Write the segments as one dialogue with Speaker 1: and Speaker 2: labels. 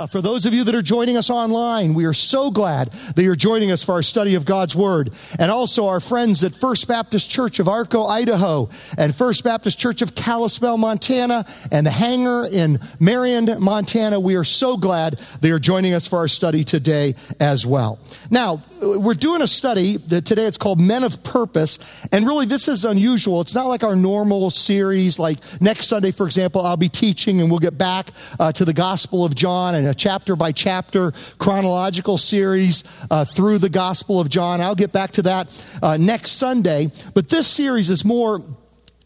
Speaker 1: Uh, for those of you that are joining us online, we are so glad that you're joining us for our study of God's Word. And also our friends at First Baptist Church of Arco, Idaho, and First Baptist Church of Kalispell, Montana, and the Hangar in Marion, Montana. We are so glad they are joining us for our study today as well. Now, we're doing a study that today it's called Men of Purpose. And really, this is unusual. It's not like our normal series, like next Sunday, for example, I'll be teaching and we'll get back uh, to the Gospel of John and a chapter by chapter chronological series uh, through the Gospel of John. I'll get back to that uh, next Sunday. But this series is more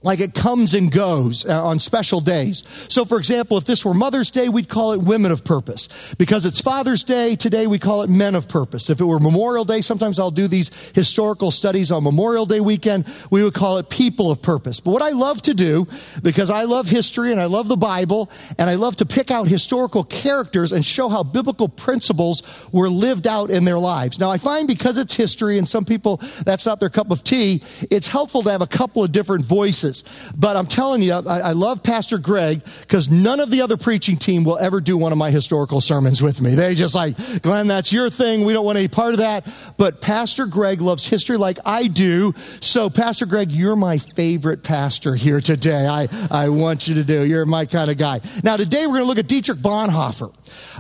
Speaker 1: like it comes and goes uh, on special days. So, for example, if this were Mother's Day, we'd call it Women of Purpose. Because it's Father's Day, today we call it Men of Purpose. If it were Memorial Day, sometimes I'll do these historical studies on Memorial Day weekend, we would call it People of Purpose. But what I love to do, because I love history and I love the Bible, and I love to pick out historical characters and show how biblical principles were lived out in their lives. Now, I find because it's history and some people, that's not their cup of tea, it's helpful to have a couple of different voices but I'm telling you, I, I love Pastor Greg because none of the other preaching team will ever do one of my historical sermons with me. They just like, Glenn, that's your thing. We don't want any part of that. But Pastor Greg loves history like I do. So, Pastor Greg, you're my favorite pastor here today. I, I want you to do. You're my kind of guy. Now, today we're going to look at Dietrich Bonhoeffer.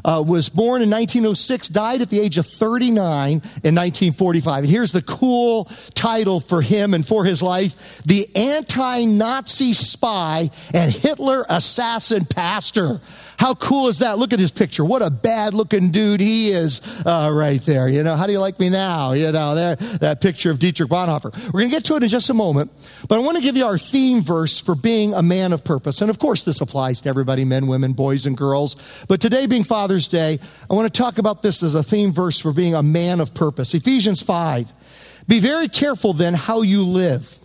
Speaker 1: Uh, was born in 1906, died at the age of 39 in 1945. And here's the cool title for him and for his life The Anti Nazi spy and Hitler assassin pastor. How cool is that? Look at his picture. What a bad looking dude he is uh, right there. You know, how do you like me now? You know, that picture of Dietrich Bonhoeffer. We're going to get to it in just a moment, but I want to give you our theme verse for being a man of purpose. And of course, this applies to everybody men, women, boys, and girls. But today being Father's Day, I want to talk about this as a theme verse for being a man of purpose. Ephesians 5. Be very careful then how you live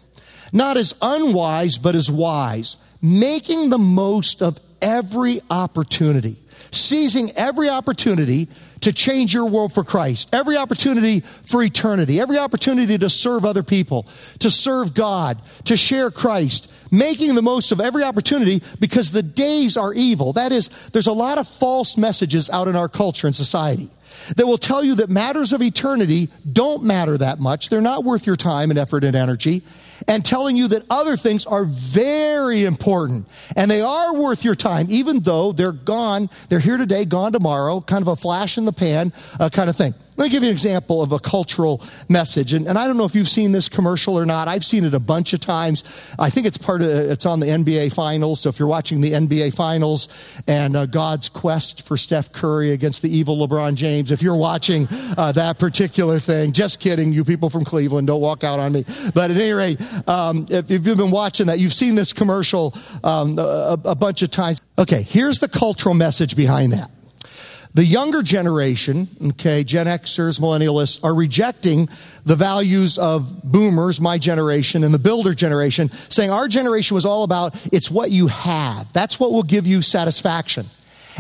Speaker 1: not as unwise, but as wise, making the most of every opportunity, seizing every opportunity to change your world for Christ, every opportunity for eternity, every opportunity to serve other people, to serve God, to share Christ, making the most of every opportunity because the days are evil. That is, there's a lot of false messages out in our culture and society that will tell you that matters of eternity don't matter that much. They're not worth your time and effort and energy. And telling you that other things are very important and they are worth your time, even though they're gone. They're here today, gone tomorrow, kind of a flash in the pan uh, kind of thing. Let me give you an example of a cultural message. And, and, I don't know if you've seen this commercial or not. I've seen it a bunch of times. I think it's part of, it's on the NBA finals. So if you're watching the NBA finals and uh, God's quest for Steph Curry against the evil LeBron James, if you're watching uh, that particular thing, just kidding, you people from Cleveland, don't walk out on me. But at any rate, um, if, if, you've been watching that, you've seen this commercial um, a, a bunch of times. Okay, here's the cultural message behind that. The younger generation, okay, Gen Xers, millennialists, are rejecting the values of boomers, my generation, and the builder generation, saying our generation was all about it's what you have. That's what will give you satisfaction.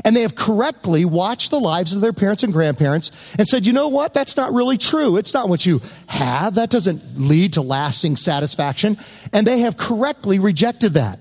Speaker 1: And they have correctly watched the lives of their parents and grandparents and said, you know what? That's not really true. It's not what you have. That doesn't lead to lasting satisfaction. And they have correctly rejected that.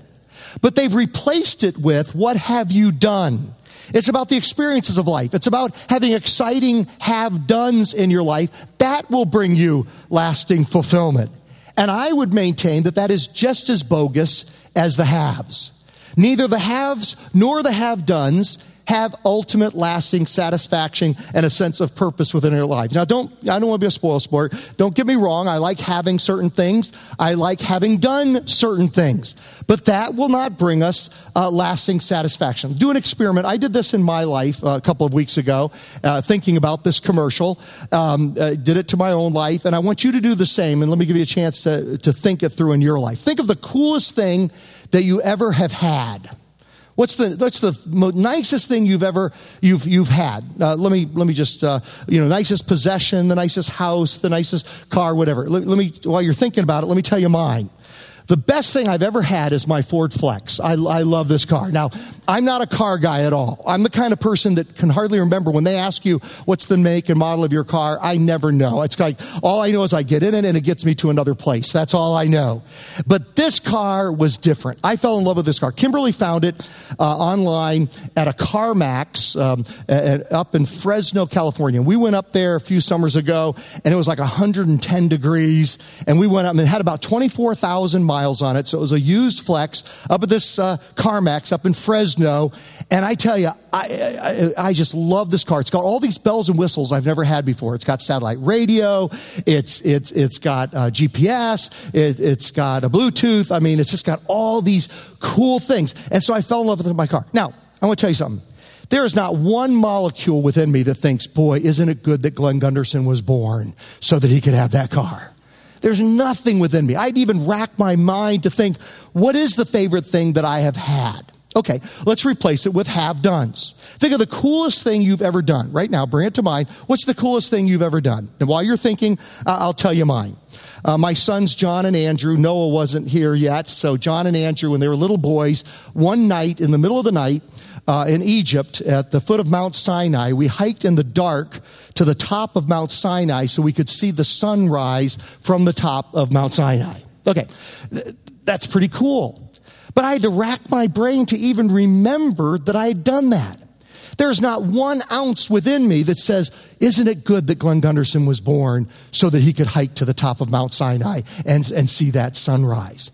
Speaker 1: But they've replaced it with, what have you done? It's about the experiences of life. It's about having exciting have dones in your life. That will bring you lasting fulfillment. And I would maintain that that is just as bogus as the haves. Neither the haves nor the have dones have ultimate lasting satisfaction and a sense of purpose within their life. Now don't, I don't want to be a spoil sport. Don't get me wrong. I like having certain things. I like having done certain things, but that will not bring us uh, lasting satisfaction. Do an experiment. I did this in my life uh, a couple of weeks ago, uh, thinking about this commercial. Um, uh, did it to my own life, and I want you to do the same. And let me give you a chance to, to think it through in your life. Think of the coolest thing that you ever have had. What's the, what's the nicest thing you've ever, you've, you've had? Uh, let me, let me just, uh, you know, nicest possession, the nicest house, the nicest car, whatever. Let, let me, while you're thinking about it, let me tell you mine. The best thing I've ever had is my Ford Flex. I, I, love this car. Now, I'm not a car guy at all. I'm the kind of person that can hardly remember when they ask you what's the make and model of your car. I never know. It's like, all I know is I get in it and it gets me to another place. That's all I know. But this car was different. I fell in love with this car. Kimberly found it uh, online at a CarMax um, at, up in Fresno, California. We went up there a few summers ago and it was like 110 degrees and we went up and it had about 24,000 miles miles on it. So it was a used flex up at this uh, CarMax up in Fresno. And I tell you, I, I, I, just love this car. It's got all these bells and whistles I've never had before. It's got satellite radio. It's, it's, it's got uh, GPS. It, it's got a Bluetooth. I mean, it's just got all these cool things. And so I fell in love with my car. Now, I want to tell you something. There is not one molecule within me that thinks, boy, isn't it good that Glenn Gunderson was born so that he could have that car. There's nothing within me. I'd even rack my mind to think, what is the favorite thing that I have had? Okay, let's replace it with have done's. Think of the coolest thing you've ever done. Right now, bring it to mind. What's the coolest thing you've ever done? And while you're thinking, uh, I'll tell you mine. Uh, my sons, John and Andrew, Noah wasn't here yet, so John and Andrew, when they were little boys, one night, in the middle of the night, uh, in Egypt at the foot of Mount Sinai. We hiked in the dark to the top of Mount Sinai so we could see the sunrise from the top of Mount Sinai. Okay, that's pretty cool. But I had to rack my brain to even remember that I had done that. There's not one ounce within me that says, isn't it good that Glenn Gunderson was born so that he could hike to the top of Mount Sinai and, and see that sunrise?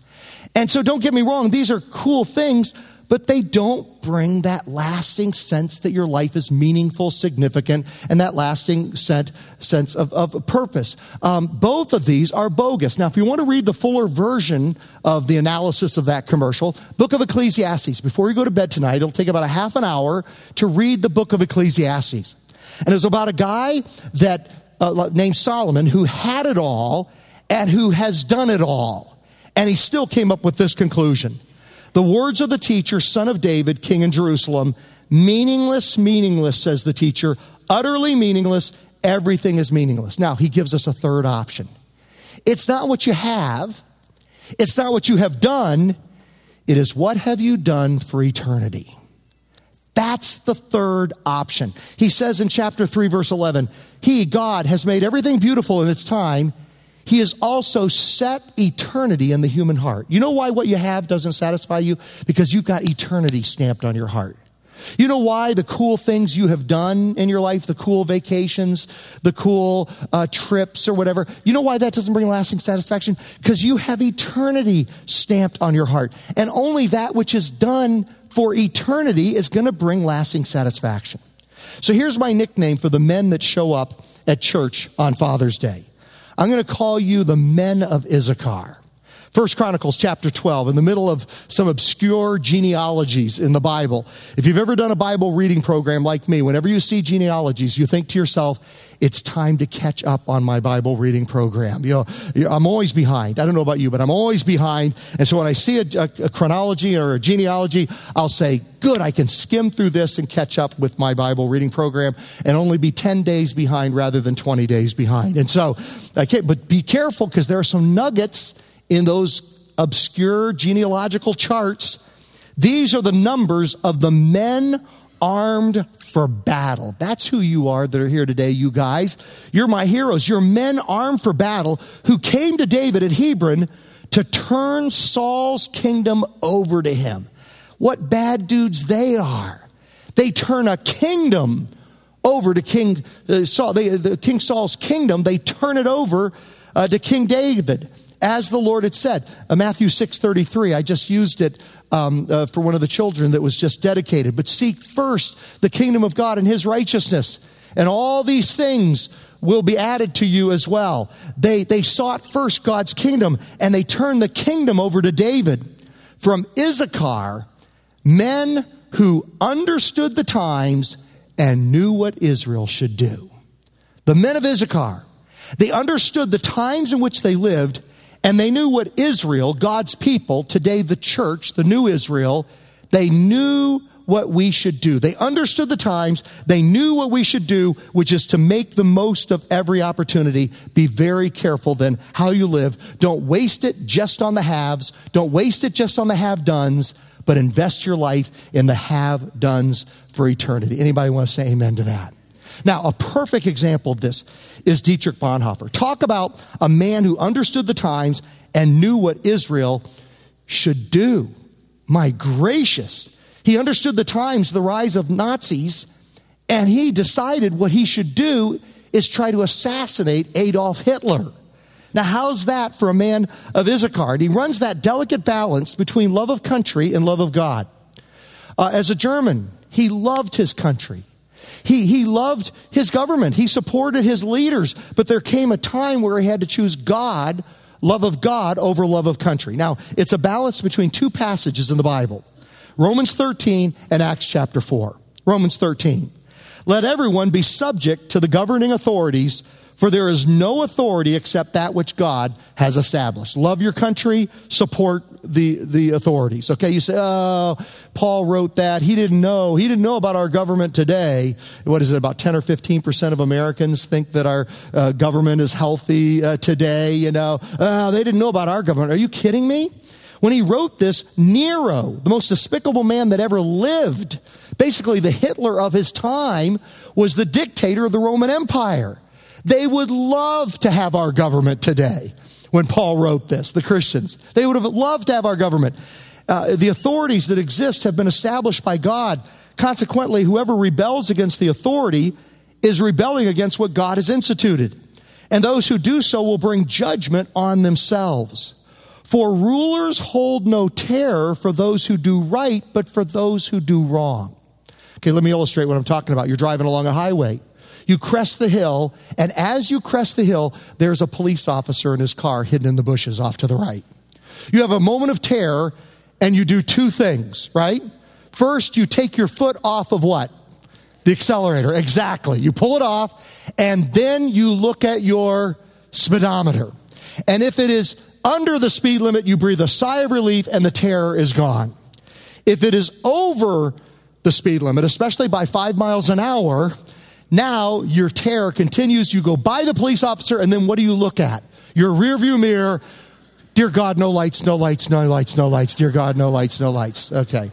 Speaker 1: And so don't get me wrong, these are cool things, but they don't bring that lasting sense that your life is meaningful, significant, and that lasting sense, sense of, of purpose. Um, both of these are bogus. Now, if you want to read the fuller version of the analysis of that commercial, Book of Ecclesiastes, before you go to bed tonight, it'll take about a half an hour to read the Book of Ecclesiastes. And it was about a guy that, uh, named Solomon who had it all and who has done it all. And he still came up with this conclusion. The words of the teacher, son of David, king in Jerusalem, meaningless, meaningless, says the teacher, utterly meaningless, everything is meaningless. Now, he gives us a third option. It's not what you have, it's not what you have done, it is what have you done for eternity. That's the third option. He says in chapter 3, verse 11, He, God, has made everything beautiful in its time he has also set eternity in the human heart. You know why what you have doesn't satisfy you? Because you've got eternity stamped on your heart. You know why the cool things you have done in your life, the cool vacations, the cool uh, trips or whatever, you know why that doesn't bring lasting satisfaction? Because you have eternity stamped on your heart. And only that which is done for eternity is going to bring lasting satisfaction. So here's my nickname for the men that show up at church on Father's Day. I'm going to call you the men of Issachar. First Chronicles chapter 12, in the middle of some obscure genealogies in the Bible. If you've ever done a Bible reading program like me, whenever you see genealogies, you think to yourself, it's time to catch up on my Bible reading program. You know, I'm always behind. I don't know about you, but I'm always behind. And so when I see a, a, a chronology or a genealogy, I'll say, good, I can skim through this and catch up with my Bible reading program and only be 10 days behind rather than 20 days behind. And so, okay, but be careful because there are some nuggets in those obscure genealogical charts. These are the numbers of the men armed for battle. That's who you are that are here today, you guys. You're my heroes. You're men armed for battle who came to David at Hebron to turn Saul's kingdom over to him. What bad dudes they are. They turn a kingdom over to King uh, Saul. They, the King Saul's kingdom, they turn it over uh, to King David as the Lord had said. Uh, Matthew 6:33. I just used it um, uh, for one of the children that was just dedicated. But seek first the kingdom of God and His righteousness, and all these things will be added to you as well. They they sought first God's kingdom, and they turned the kingdom over to David from Issachar, men who understood the times and knew what Israel should do. The men of Issachar. They understood the times in which they lived and they knew what Israel, God's people, today the church, the new Israel, they knew what we should do. They understood the times. They knew what we should do, which is to make the most of every opportunity. Be very careful then how you live. Don't waste it just on the haves. Don't waste it just on the have dones, but invest your life in the have dones for eternity. Anybody want to say amen to that? Now, a perfect example of this is Dietrich Bonhoeffer. Talk about a man who understood the times and knew what Israel should do. My gracious. He understood the times, the rise of Nazis, and he decided what he should do is try to assassinate Adolf Hitler. Now, how's that for a man of Issachar? And he runs that delicate balance between love of country and love of God. Uh, as a German, he loved his country. He, he loved his government. He supported his leaders. But there came a time where he had to choose God, love of God, over love of country. Now, it's a balance between two passages in the Bible Romans 13 and Acts chapter 4. Romans 13. Let everyone be subject to the governing authorities for there is no authority except that which God has established. Love your country, support the, the authorities. Okay, you say, oh, Paul wrote that. He didn't know. He didn't know about our government today. What is it, about 10 or 15% of Americans think that our uh, government is healthy uh, today? You know, uh, they didn't know about our government. Are you kidding me? When he wrote this, Nero, the most despicable man that ever lived, basically the Hitler of his time, was the dictator of the Roman Empire. They would love to have our government today when Paul wrote this, the Christians. They would have loved to have our government. Uh, the authorities that exist have been established by God. Consequently, whoever rebels against the authority is rebelling against what God has instituted. And those who do so will bring judgment on themselves. For rulers hold no terror for those who do right, but for those who do wrong. Okay, let me illustrate what I'm talking about. You're driving along a highway. You crest the hill, and as you crest the hill, there's a police officer in his car hidden in the bushes off to the right. You have a moment of terror, and you do two things, right? First, you take your foot off of what? The accelerator, exactly. You pull it off, and then you look at your speedometer. And if it is under the speed limit, you breathe a sigh of relief, and the terror is gone. If it is over the speed limit, especially by five miles an hour, now your terror continues. You go by the police officer, and then what do you look at? Your rearview mirror. Dear God, no lights, no lights, no lights, no lights. Dear God, no lights, no lights. Okay.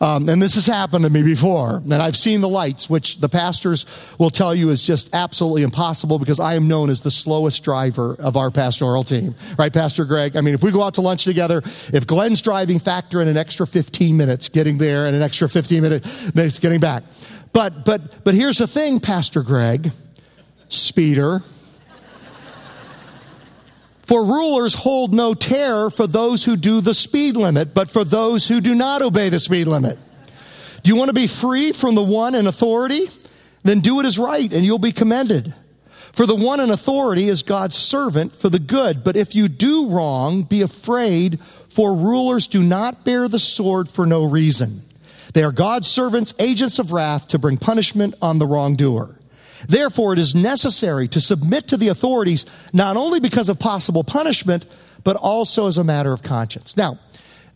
Speaker 1: Um, and this has happened to me before. And I've seen the lights, which the pastors will tell you is just absolutely impossible because I am known as the slowest driver of our pastoral team. Right, Pastor Greg? I mean, if we go out to lunch together, if Glenn's driving, factor in an extra 15 minutes getting there and an extra 15 minutes getting back. But, but, but here's the thing, Pastor Greg, speeder. For rulers hold no terror for those who do the speed limit, but for those who do not obey the speed limit. Do you want to be free from the one in authority? Then do what is right and you'll be commended. For the one in authority is God's servant for the good. But if you do wrong, be afraid, for rulers do not bear the sword for no reason. They are God's servants, agents of wrath to bring punishment on the wrongdoer. Therefore, it is necessary to submit to the authorities not only because of possible punishment, but also as a matter of conscience. Now,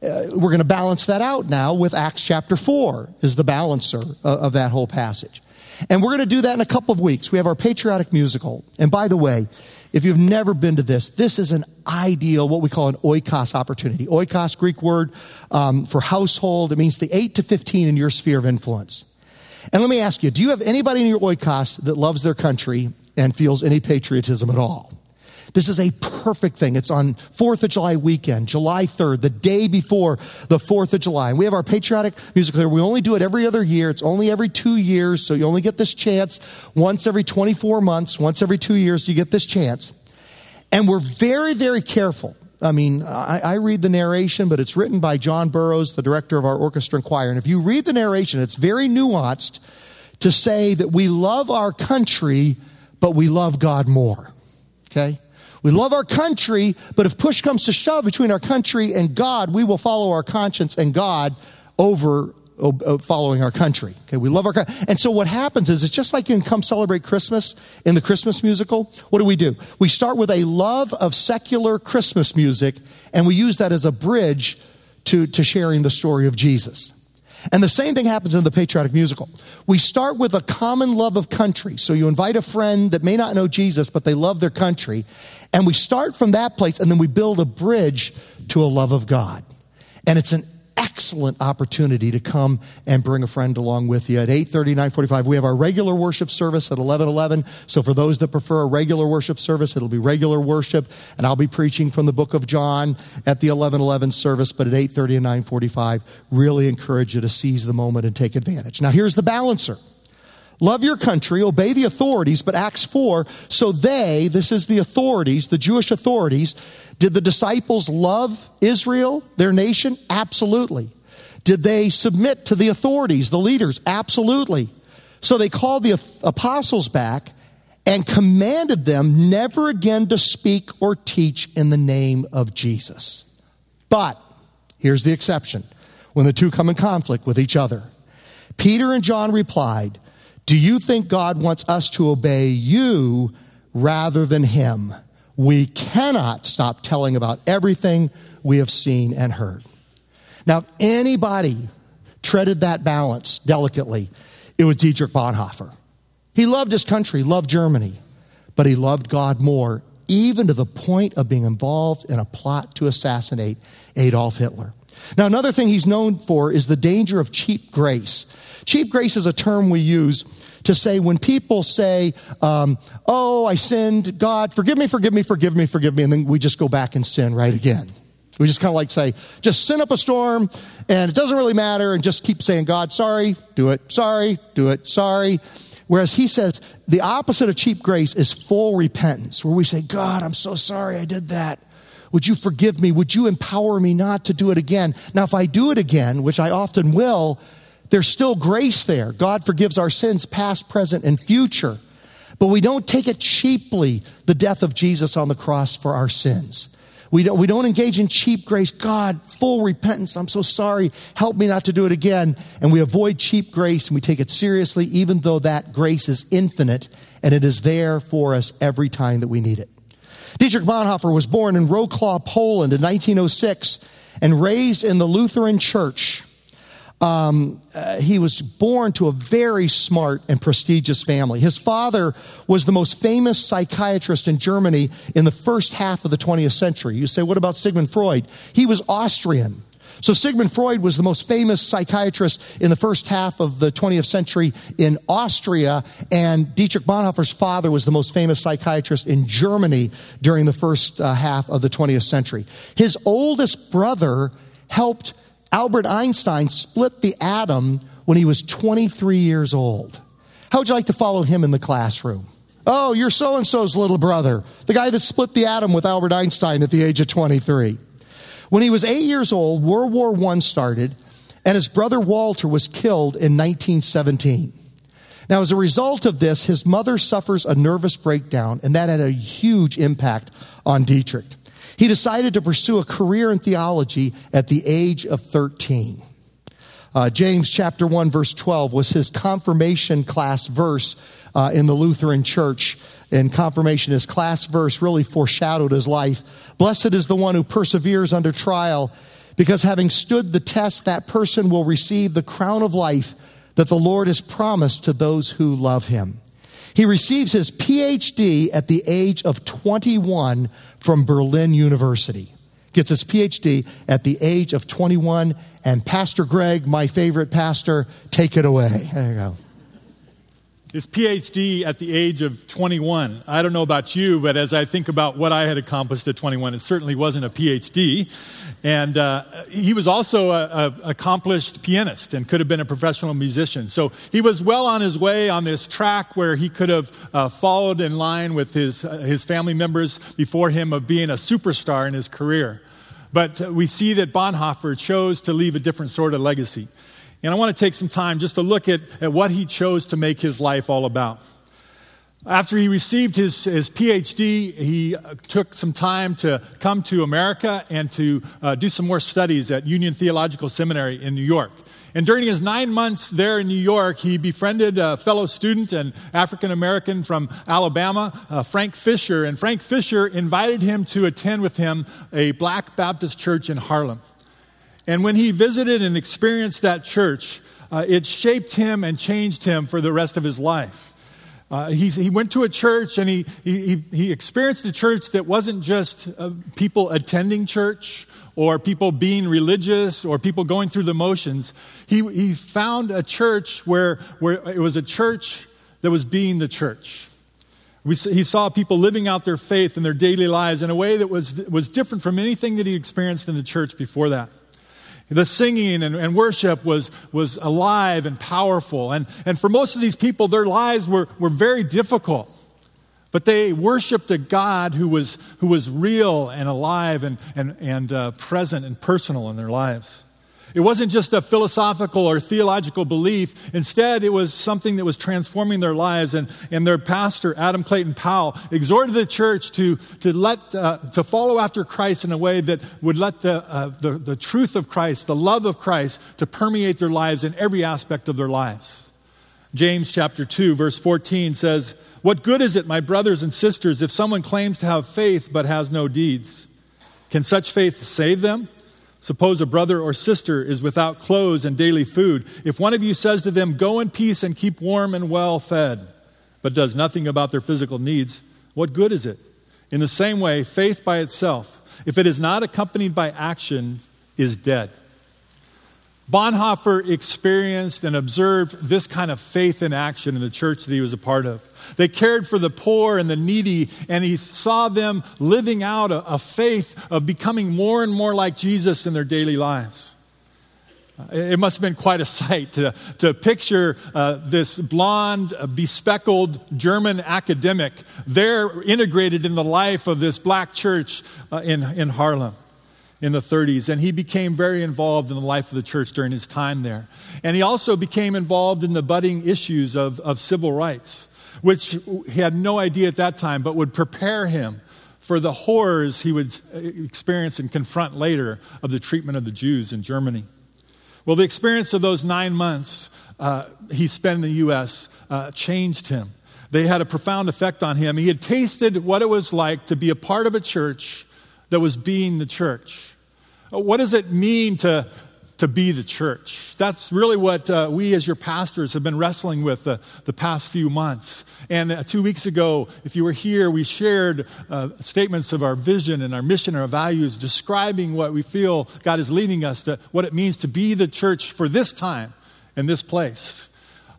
Speaker 1: uh, we're going to balance that out now with Acts chapter 4 is the balancer of, of that whole passage. And we're going to do that in a couple of weeks. We have our patriotic musical. And by the way, if you've never been to this, this is an ideal, what we call an oikos opportunity. Oikos, Greek word um, for household. It means the 8 to 15 in your sphere of influence. And let me ask you, do you have anybody in your oikos that loves their country and feels any patriotism at all? This is a perfect thing. It's on 4th of July weekend, July 3rd, the day before the 4th of July. And we have our patriotic musical here. We only do it every other year. It's only every two years, so you only get this chance once every 24 months. Once every two years, you get this chance. And we're very, very careful. I mean, I, I, read the narration, but it's written by John Burroughs, the director of our orchestra and choir. And if you read the narration, it's very nuanced to say that we love our country, but we love God more. Okay? We love our country, but if push comes to shove between our country and God, we will follow our conscience and God over Uh, following our country. Okay, we love our country. And so what happens is it's just like in Come Celebrate Christmas in the Christmas musical. What do we do? We start with a love of secular Christmas music and we use that as a bridge to, to sharing the story of Jesus. And the same thing happens in the patriotic musical. We start with a common love of country. So you invite a friend that may not know Jesus, but they love their country. And we start from that place and then we build a bridge to a love of God. And it's an excellent opportunity to come and bring a friend along with you. At 8.30, 9.45, we have our regular worship service at 11.11. So for those that prefer a regular worship service, it'll be regular worship. And I'll be preaching from the book of John at the 11.11 service. But at 8.30 and 9.45, really encourage you to seize the moment and take advantage. Now here's the balancer. Love your country, obey the authorities, but Acts 4, so they, this is the authorities, the Jewish authorities, did the disciples love Israel, their nation? Absolutely. Did they submit to the authorities, the leaders? Absolutely. So they called the apostles back and commanded them never again to speak or teach in the name of Jesus. But here's the exception when the two come in conflict with each other. Peter and John replied, Do you think God wants us to obey you rather than him? we cannot stop telling about everything we have seen and heard. Now, if anybody treaded that balance delicately, it was Dietrich Bonhoeffer. He loved his country, loved Germany, but he loved God more, even to the point of being involved in a plot to assassinate Adolf Hitler. Now, another thing he's known for is the danger of cheap grace. Cheap grace is a term we use to say when people say, um, Oh, I sinned, God, forgive me, forgive me, forgive me, forgive me, and then we just go back and sin right again. We just kind of like say, just send up a storm and it doesn't really matter and just keep saying, God, sorry, do it, sorry, do it, sorry. Whereas he says the opposite of cheap grace is full repentance, where we say, God, I'm so sorry I did that. Would you forgive me? Would you empower me not to do it again? Now, if I do it again, which I often will, there's still grace there. God forgives our sins, past, present, and future. But we don't take it cheaply, the death of Jesus on the cross for our sins. We don't, we don't engage in cheap grace. God, full repentance. I'm so sorry. Help me not to do it again. And we avoid cheap grace and we take it seriously, even though that grace is infinite and it is there for us every time that we need it. Dietrich Bonhoeffer was born in Wrocław, Poland in 1906 and raised in the Lutheran Church um, uh, he was born to a very smart and prestigious family. His father was the most famous psychiatrist in Germany in the first half of the 20th century. You say, what about Sigmund Freud? He was Austrian. So Sigmund Freud was the most famous psychiatrist in the first half of the 20th century in Austria, and Dietrich Bonhoeffer's father was the most famous psychiatrist in Germany during the first uh, half of the 20th century. His oldest brother helped Albert Einstein split the atom when he was 23 years old. How would you like to follow him in the classroom? Oh, you're so and so's little brother, the guy that split the atom with Albert Einstein at the age of 23. When he was eight years old, World War I started, and his brother Walter was killed in 1917. Now, as a result of this, his mother suffers a nervous breakdown, and that had a huge impact on Dietrich. He decided to pursue a career in theology at the age of 13. Uh, James chapter 1 verse 12 was his confirmation class verse uh, in the Lutheran church. And confirmation, his class verse really foreshadowed his life. Blessed is the one who perseveres under trial, because having stood the test, that person will receive the crown of life that the Lord has promised to those who love him. He receives his PhD at the age of 21 from Berlin University. Gets his PhD at the age of 21. And Pastor Greg, my favorite pastor, take it away. There you go
Speaker 2: his PhD at the age of 21. I don't know about you, but as I think about what I had accomplished at 21, it certainly wasn't a PhD. And uh, he was also an accomplished pianist and could have been a professional musician. So he was well on his way on this track where he could have uh, followed in line with his, uh, his family members before him of being a superstar in his career. But we see that Bonhoeffer chose to leave a different sort of legacy. And I want to take some time just to look at, at what he chose to make his life all about. After he received his, his PhD, he uh, took some time to come to America and to uh, do some more studies at Union Theological Seminary in New York. And during his nine months there in New York, he befriended a fellow student, an African American from Alabama, uh, Frank Fisher. And Frank Fisher invited him to attend with him a black Baptist church in Harlem. And when he visited and experienced that church, uh, it shaped him and changed him for the rest of his life. Uh, he, he went to a church and he, he, he experienced a church that wasn't just uh, people attending church or people being religious or people going through the motions. He, he found a church where, where it was a church that was being the church. We, he saw people living out their faith in their daily lives in a way that was, was different from anything that he experienced in the church before that. The singing and, and, worship was, was alive and powerful. And, and for most of these people, their lives were, were very difficult. But they worshiped a God who was, who was real and alive and, and, and uh, present and personal in their lives. It wasn't just a philosophical or theological belief. Instead, it was something that was transforming their lives. And, and their pastor, Adam Clayton Powell, exhorted the church to, to, let, uh, to follow after Christ in a way that would let the, uh, the, the truth of Christ, the love of Christ, to permeate their lives in every aspect of their lives. James chapter 2, verse 14 says, What good is it, my brothers and sisters, if someone claims to have faith but has no deeds? Can such faith save them? Suppose a brother or sister is without clothes and daily food. If one of you says to them, Go in peace and keep warm and well fed, but does nothing about their physical needs, what good is it? In the same way, faith by itself, if it is not accompanied by action, is dead. Bonhoeffer experienced and observed this kind of faith in action in the church that he was a part of. They cared for the poor and the needy, and he saw them living out a, a faith of becoming more and more like Jesus in their daily lives. It must have been quite a sight to, to picture uh, this blonde, uh, bespeckled German academic there integrated in the life of this black church uh, in, in Harlem in the 30s, and he became very involved in the life of the church during his time there. And he also became involved in the budding issues of, of civil rights, which he had no idea at that time, but would prepare him for the horrors he would experience and confront later of the treatment of the Jews in Germany. Well, the experience of those nine months uh, he spent in the U.S. Uh, changed him. They had a profound effect on him. He had tasted what it was like to be a part of a church that was being the church. What does it mean to, to be the church? That's really what uh, we, as your pastors, have been wrestling with the, the past few months. And uh, two weeks ago, if you were here, we shared uh, statements of our vision and our mission our values, describing what we feel God is leading us to, what it means to be the church for this time and this place.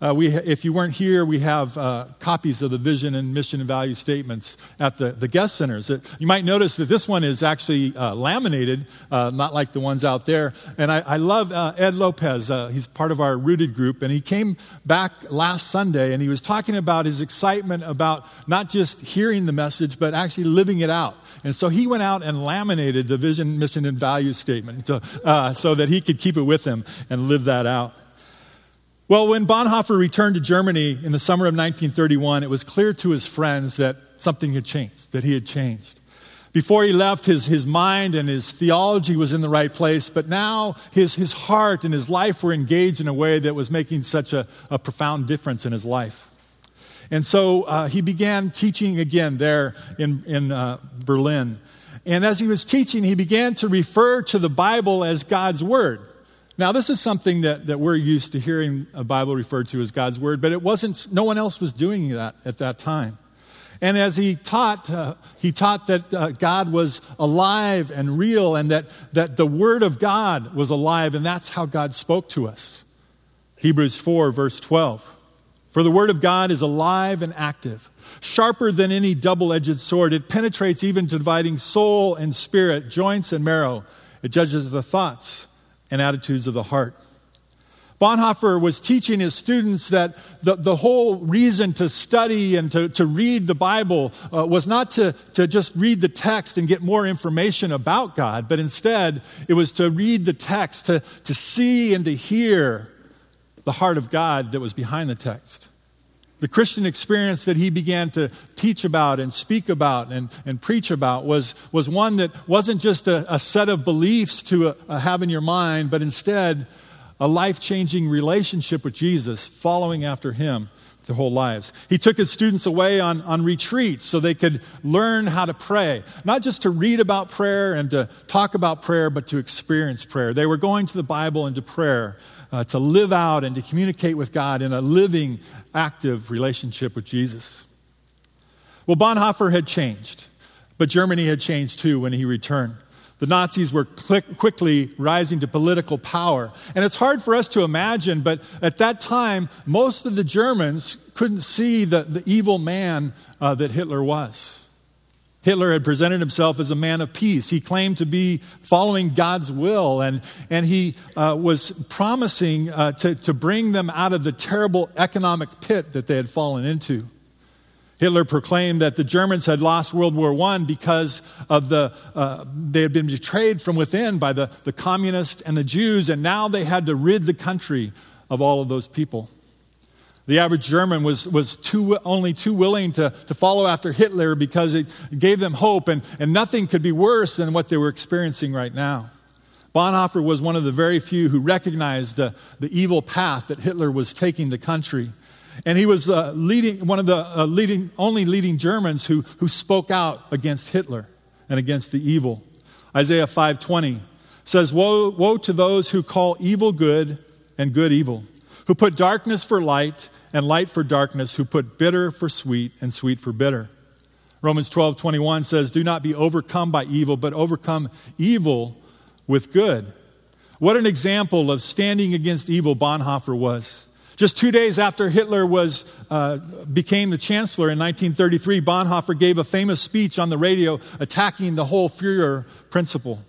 Speaker 2: Uh, we, if you weren't here, we have uh, copies of the vision and mission and value statements at the, the guest centers. It, you might notice that this one is actually uh, laminated, uh, not like the ones out there. And I, I love uh, Ed Lopez. Uh, he's part of our Rooted group. And he came back last Sunday and he was talking about his excitement about not just hearing the message, but actually living it out. And so he went out and laminated the vision, mission, and value statement to, so that he could keep it with him and live that out. Well, when Bonhoeffer returned to Germany in the summer of 1931, it was clear to his friends that something had changed, that he had changed. Before he left, his, his mind and his theology was in the right place, but now his, his heart and his life were engaged in a way that was making such a, a profound difference in his life. And so uh, he began teaching again there in, in uh, Berlin. And as he was teaching, he began to refer to the Bible as God's Word. Now, this is something that, that we're used to hearing a Bible referred to as God's Word, but it wasn't, no one else was doing that at that time. And as he taught, uh, he taught that uh, God was alive and real and that, that the Word of God was alive, and that's how God spoke to us. Hebrews 4, verse 12. For the Word of God is alive and active, sharper than any double edged sword. It penetrates even to dividing soul and spirit, joints and marrow. It judges the thoughts and attitudes of the heart. Bonhoeffer was teaching his students that the, the whole reason to study and to, to read the Bible uh, was not to, to just read the text and get more information about God, but instead it was to read the text, to, to see and to hear the heart of God that was behind the text. The Christian experience that he began to teach about and speak about and, and preach about was, was one that wasn't just a, a set of beliefs to a, a have in your mind, but instead a life changing relationship with Jesus, following after him their whole lives. He took his students away on, on retreats so they could learn how to pray, not just to read about prayer and to talk about prayer, but to experience prayer. They were going to the Bible and to prayer uh, to live out and to communicate with God in a living, active relationship with Jesus. Well, Bonhoeffer had changed, but Germany had changed too when he returned. The Nazis were quickly rising to political power. And it's hard for us to imagine, but at that time, most of the Germans couldn't see the, the evil man uh, that Hitler was. Hitler had presented himself as a man of peace. He claimed to be following God's will, and, and he uh, was promising uh, to, to bring them out of the terrible economic pit that they had fallen into. Hitler proclaimed that the Germans had lost World War I because of the, uh, they had been betrayed from within by the, the communists and the Jews, and now they had to rid the country of all of those people. The average German was, was too, only too willing to, to follow after Hitler because it gave them hope, and, and nothing could be worse than what they were experiencing right now. Bonhoeffer was one of the very few who recognized the, the evil path that Hitler was taking the country. And he was uh, leading, one of the uh, leading, only leading Germans who, who spoke out against Hitler and against the evil. Isaiah 5.20 says, woe, woe to those who call evil good and good evil, who put darkness for light and light for darkness, who put bitter for sweet and sweet for bitter. Romans 12.21 says, Do not be overcome by evil, but overcome evil with good. What an example of standing against evil Bonhoeffer was. Just two days after Hitler was, uh, became the chancellor in 1933, Bonhoeffer gave a famous speech on the radio attacking the whole Fuhrer principle.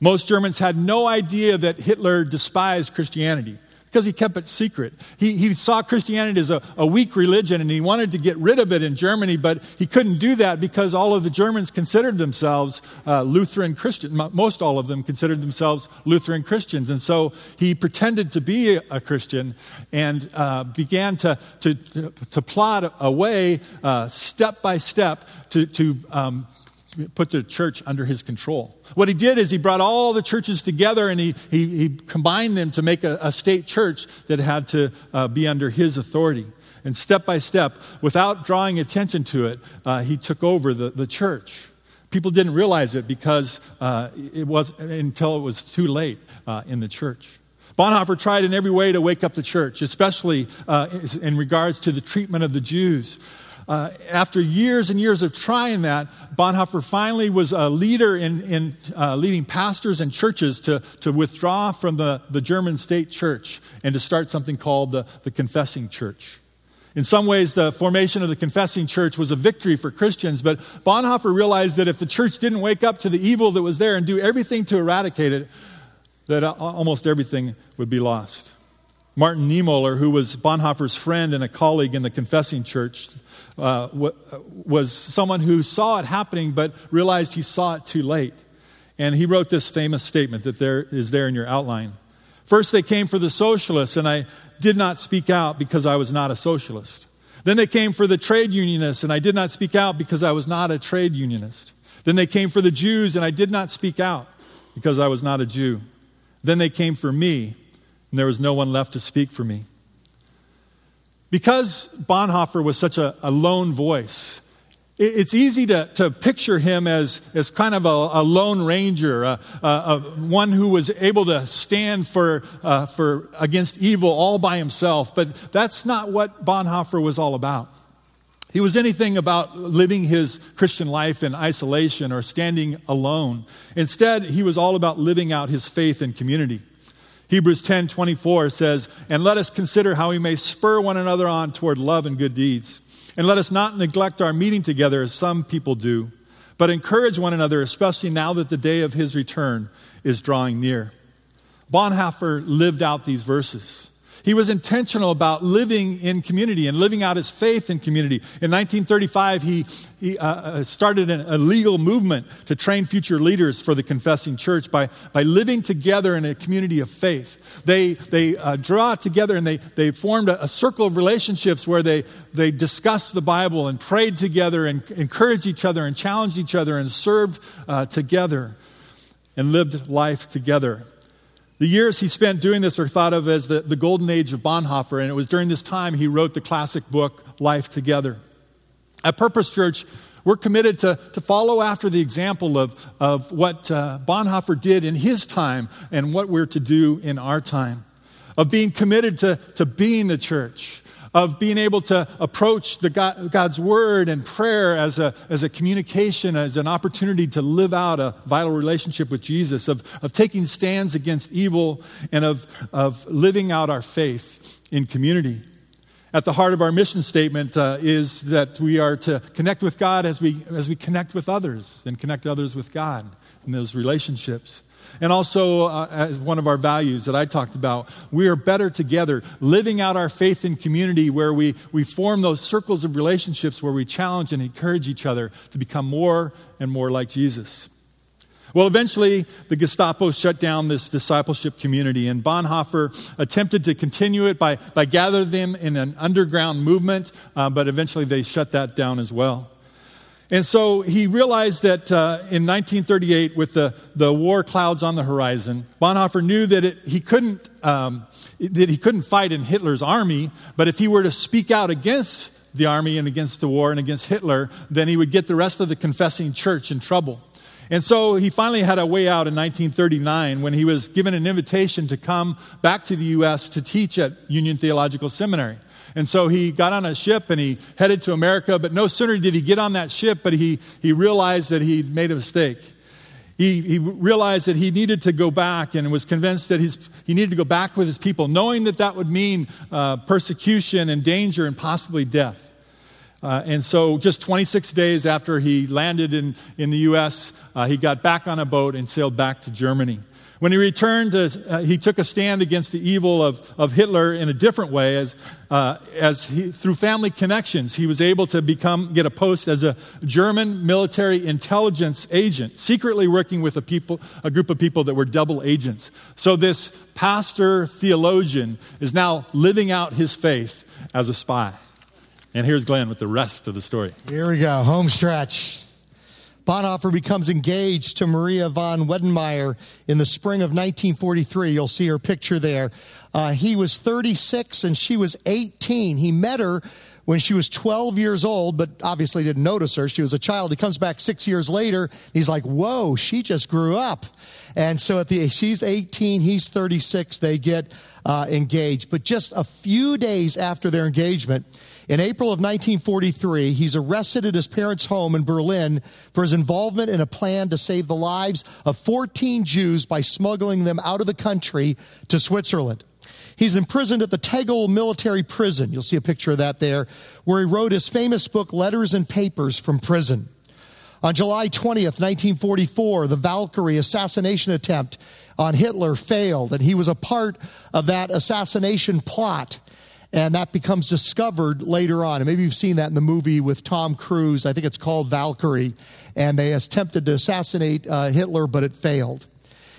Speaker 2: Most Germans had no idea that Hitler despised Christianity because he kept it secret. He, he saw Christianity as a, a weak religion and he wanted to get rid of it in Germany, but he couldn't do that because all of the Germans considered themselves uh, Lutheran Christian. Most all of them considered themselves Lutheran Christians. And so he pretended to be a, Christian and uh, began to, to, to, plot a way, uh, step by step, to, to um, put the church under his control. What he did is he brought all the churches together and he, he, he combined them to make a, a state church that had to uh, be under his authority. And step by step, without drawing attention to it, uh, he took over the, the church. People didn't realize it because uh, it was until it was too late uh, in the church. Bonhoeffer tried in every way to wake up the church, especially uh, in regards to the treatment of the Jews. Uh, after years and years of trying that, Bonhoeffer finally was a leader in, in uh, leading pastors and churches to, to withdraw from the, the German state church and to start something called the, the Confessing Church. In some ways, the formation of the confessing church was a victory for Christians, but Bonhoeffer realized that if the church didn't wake up to the evil that was there and do everything to eradicate it, that almost everything would be lost. Martin Niemöller, who was Bonhoeffer's friend and a colleague in the confessing church, uh, was someone who saw it happening but realized he saw it too late. And he wrote this famous statement that there is there in your outline. First, they came for the socialists, and I did not speak out because I was not a socialist. Then they came for the trade unionists, and I did not speak out because I was not a trade unionist. Then they came for the Jews, and I did not speak out because I was not a Jew. Then they came for me, and there was no one left to speak for me. Because Bonhoeffer was such a, a lone voice, it, it's easy to, to picture him as, as kind of a, a lone ranger, a, a, one who was able to stand for, uh, for against evil all by himself. But that's not what Bonhoeffer was all about. He was anything about living his Christian life in isolation or standing alone. Instead, he was all about living out his faith in community. Hebrews 10 24 says, And let us consider how we may spur one another on toward love and good deeds. And let us not neglect our meeting together as some people do, but encourage one another, especially now that the day of his return is drawing near. Bonhoeffer lived out these verses. He was intentional about living in community and living out his faith in community. In 1935, he, he uh, uh, started an, a legal movement to train future leaders for the confessing church by, by living together in a community of faith. They, they uh, draw together and they, they formed a, a, circle of relationships where they, they discussed the Bible and prayed together and encouraged each other and challenged each other and served uh, together and lived life together. The years he spent doing this are thought of as the, the golden age of Bonhoeffer, and it was during this time he wrote the classic book, Life Together. At Purpose Church, we're committed to, to follow after the example of, of what uh, Bonhoeffer did in his time and what we're to do in our time, of being committed to, to being the church, of being able to approach the God, God's word and prayer as a, as a communication, as an opportunity to live out a vital relationship with Jesus, of, of taking stands against evil, and of, of living out our faith in community. At the heart of our mission statement uh, is that we are to connect with God as we, as we connect with others and connect others with God in those relationships. And also, uh, as one of our values that I talked about, we are better together, living out our faith in community where we, we form those circles of relationships where we challenge and encourage each other to become more and more like Jesus. Well, eventually, the Gestapo shut down this discipleship community, and Bonhoeffer attempted to continue it by, by gathering them in an underground movement, uh, but eventually they shut that down as well. And so he realized that uh, in 1938, with the, the war clouds on the horizon, Bonhoeffer knew that it, he couldn't um, that he couldn't fight in Hitler's army, but if he were to speak out against the army and against the war and against Hitler, then he would get the rest of the confessing church in trouble. And so he finally had a way out in 1939 when he was given an invitation to come back to the U.S. to teach at Union Theological Seminary. And so he got on a ship and he headed to America, but no sooner did he get on that ship, but he, he realized that he'd made a mistake. He, he realized that he needed to go back and was convinced that his, he needed to go back with his people, knowing that that would mean uh, persecution and danger and possibly death. Uh, and so, just 26 days after he landed in, in the U.S., uh, he got back on a boat and sailed back to Germany. When he returned, uh, he took a stand against the evil of, of Hitler in a different way. As, uh, as he, through family connections, he was able to become, get a post as a German military intelligence agent, secretly working with a, people, a group of people that were double agents. So this pastor theologian is now living out his faith as a spy. And here's Glenn with the rest of the story.
Speaker 1: Here we go, home stretch. Bonhoeffer becomes engaged to Maria von Wedemeyer in the spring of 1943. You'll see her picture there. Uh, he was 36 and she was 18. He met her when she was 12 years old, but obviously didn't notice her. She was a child. He comes back six years later. He's like, whoa, she just grew up. And so at the, she's 18, he's 36. They get uh, engaged. But just a few days after their engagement, in April of 1943, he's arrested at his parents' home in Berlin for his involvement in a plan to save the lives of 14 Jews by smuggling them out of the country to Switzerland. He's imprisoned at the Tegel military prison. You'll see a picture of that there, where he wrote his famous book, Letters and Papers from Prison. On July 20th, 1944, the Valkyrie assassination attempt on Hitler failed, and he was a part of that assassination plot and that becomes discovered later on. And maybe you've seen that in the movie with Tom Cruise. I think it's called Valkyrie. And they attempted to assassinate uh, Hitler, but it failed.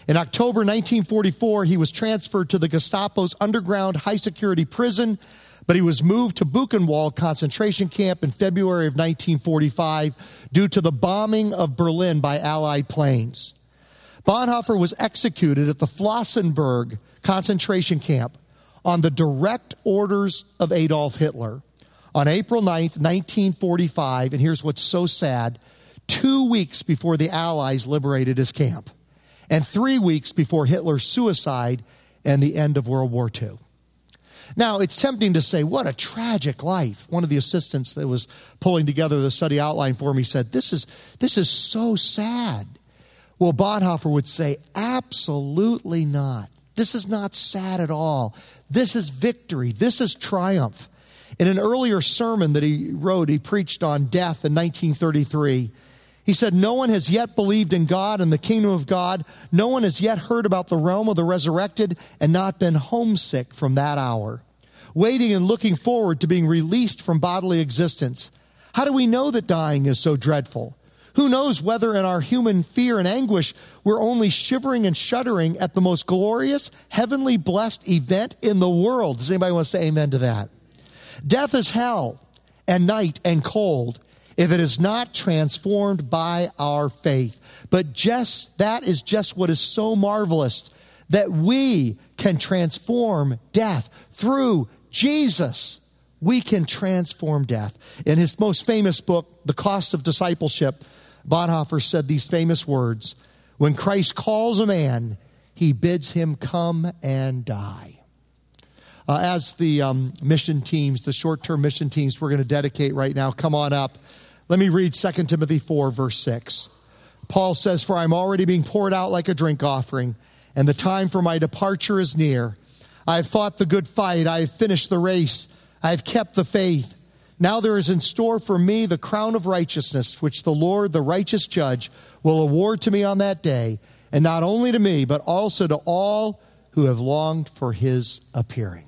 Speaker 1: In October 1944, he was transferred to the Gestapo's underground high security prison, but he was moved to Buchenwald concentration camp in February of 1945 due to the bombing of Berlin by Allied planes. Bonhoeffer was executed at the Flossenburg concentration camp on the direct orders of Adolf Hitler on April 9th, 1945. And here's what's so sad two weeks before the Allies liberated his camp, and three weeks before Hitler's suicide and the end of World War II. Now, it's tempting to say, what a tragic life. One of the assistants that was pulling together the study outline for me said, this is, this is so sad. Well, Bonhoeffer would say, absolutely not. This is not sad at all. This is victory. This is triumph. In an earlier sermon that he wrote, he preached on death in 1933. He said, No one has yet believed in God and the kingdom of God. No one has yet heard about the realm of the resurrected and not been homesick from that hour, waiting and looking forward to being released from bodily existence. How do we know that dying is so dreadful? Who knows whether in our human fear and anguish we're only shivering and shuddering at the most glorious, heavenly blessed event in the world? Does anybody want to say amen to that? Death is hell and night and cold if it is not transformed by our faith. But just that is just what is so marvelous that we can transform death through Jesus. We can transform death. In his most famous book, The Cost of Discipleship, Bonhoeffer said these famous words When Christ calls a man, he bids him come and die. Uh, as the um, mission teams, the short term mission teams we're going to dedicate right now, come on up. Let me read 2 Timothy 4, verse 6. Paul says, For I'm already being poured out like a drink offering, and the time for my departure is near. I have fought the good fight, I have finished the race, I have kept the faith. Now there is in store for me the crown of righteousness, which the Lord, the righteous judge, will award to me on that day, and not only to me, but also to all who have longed for his appearing.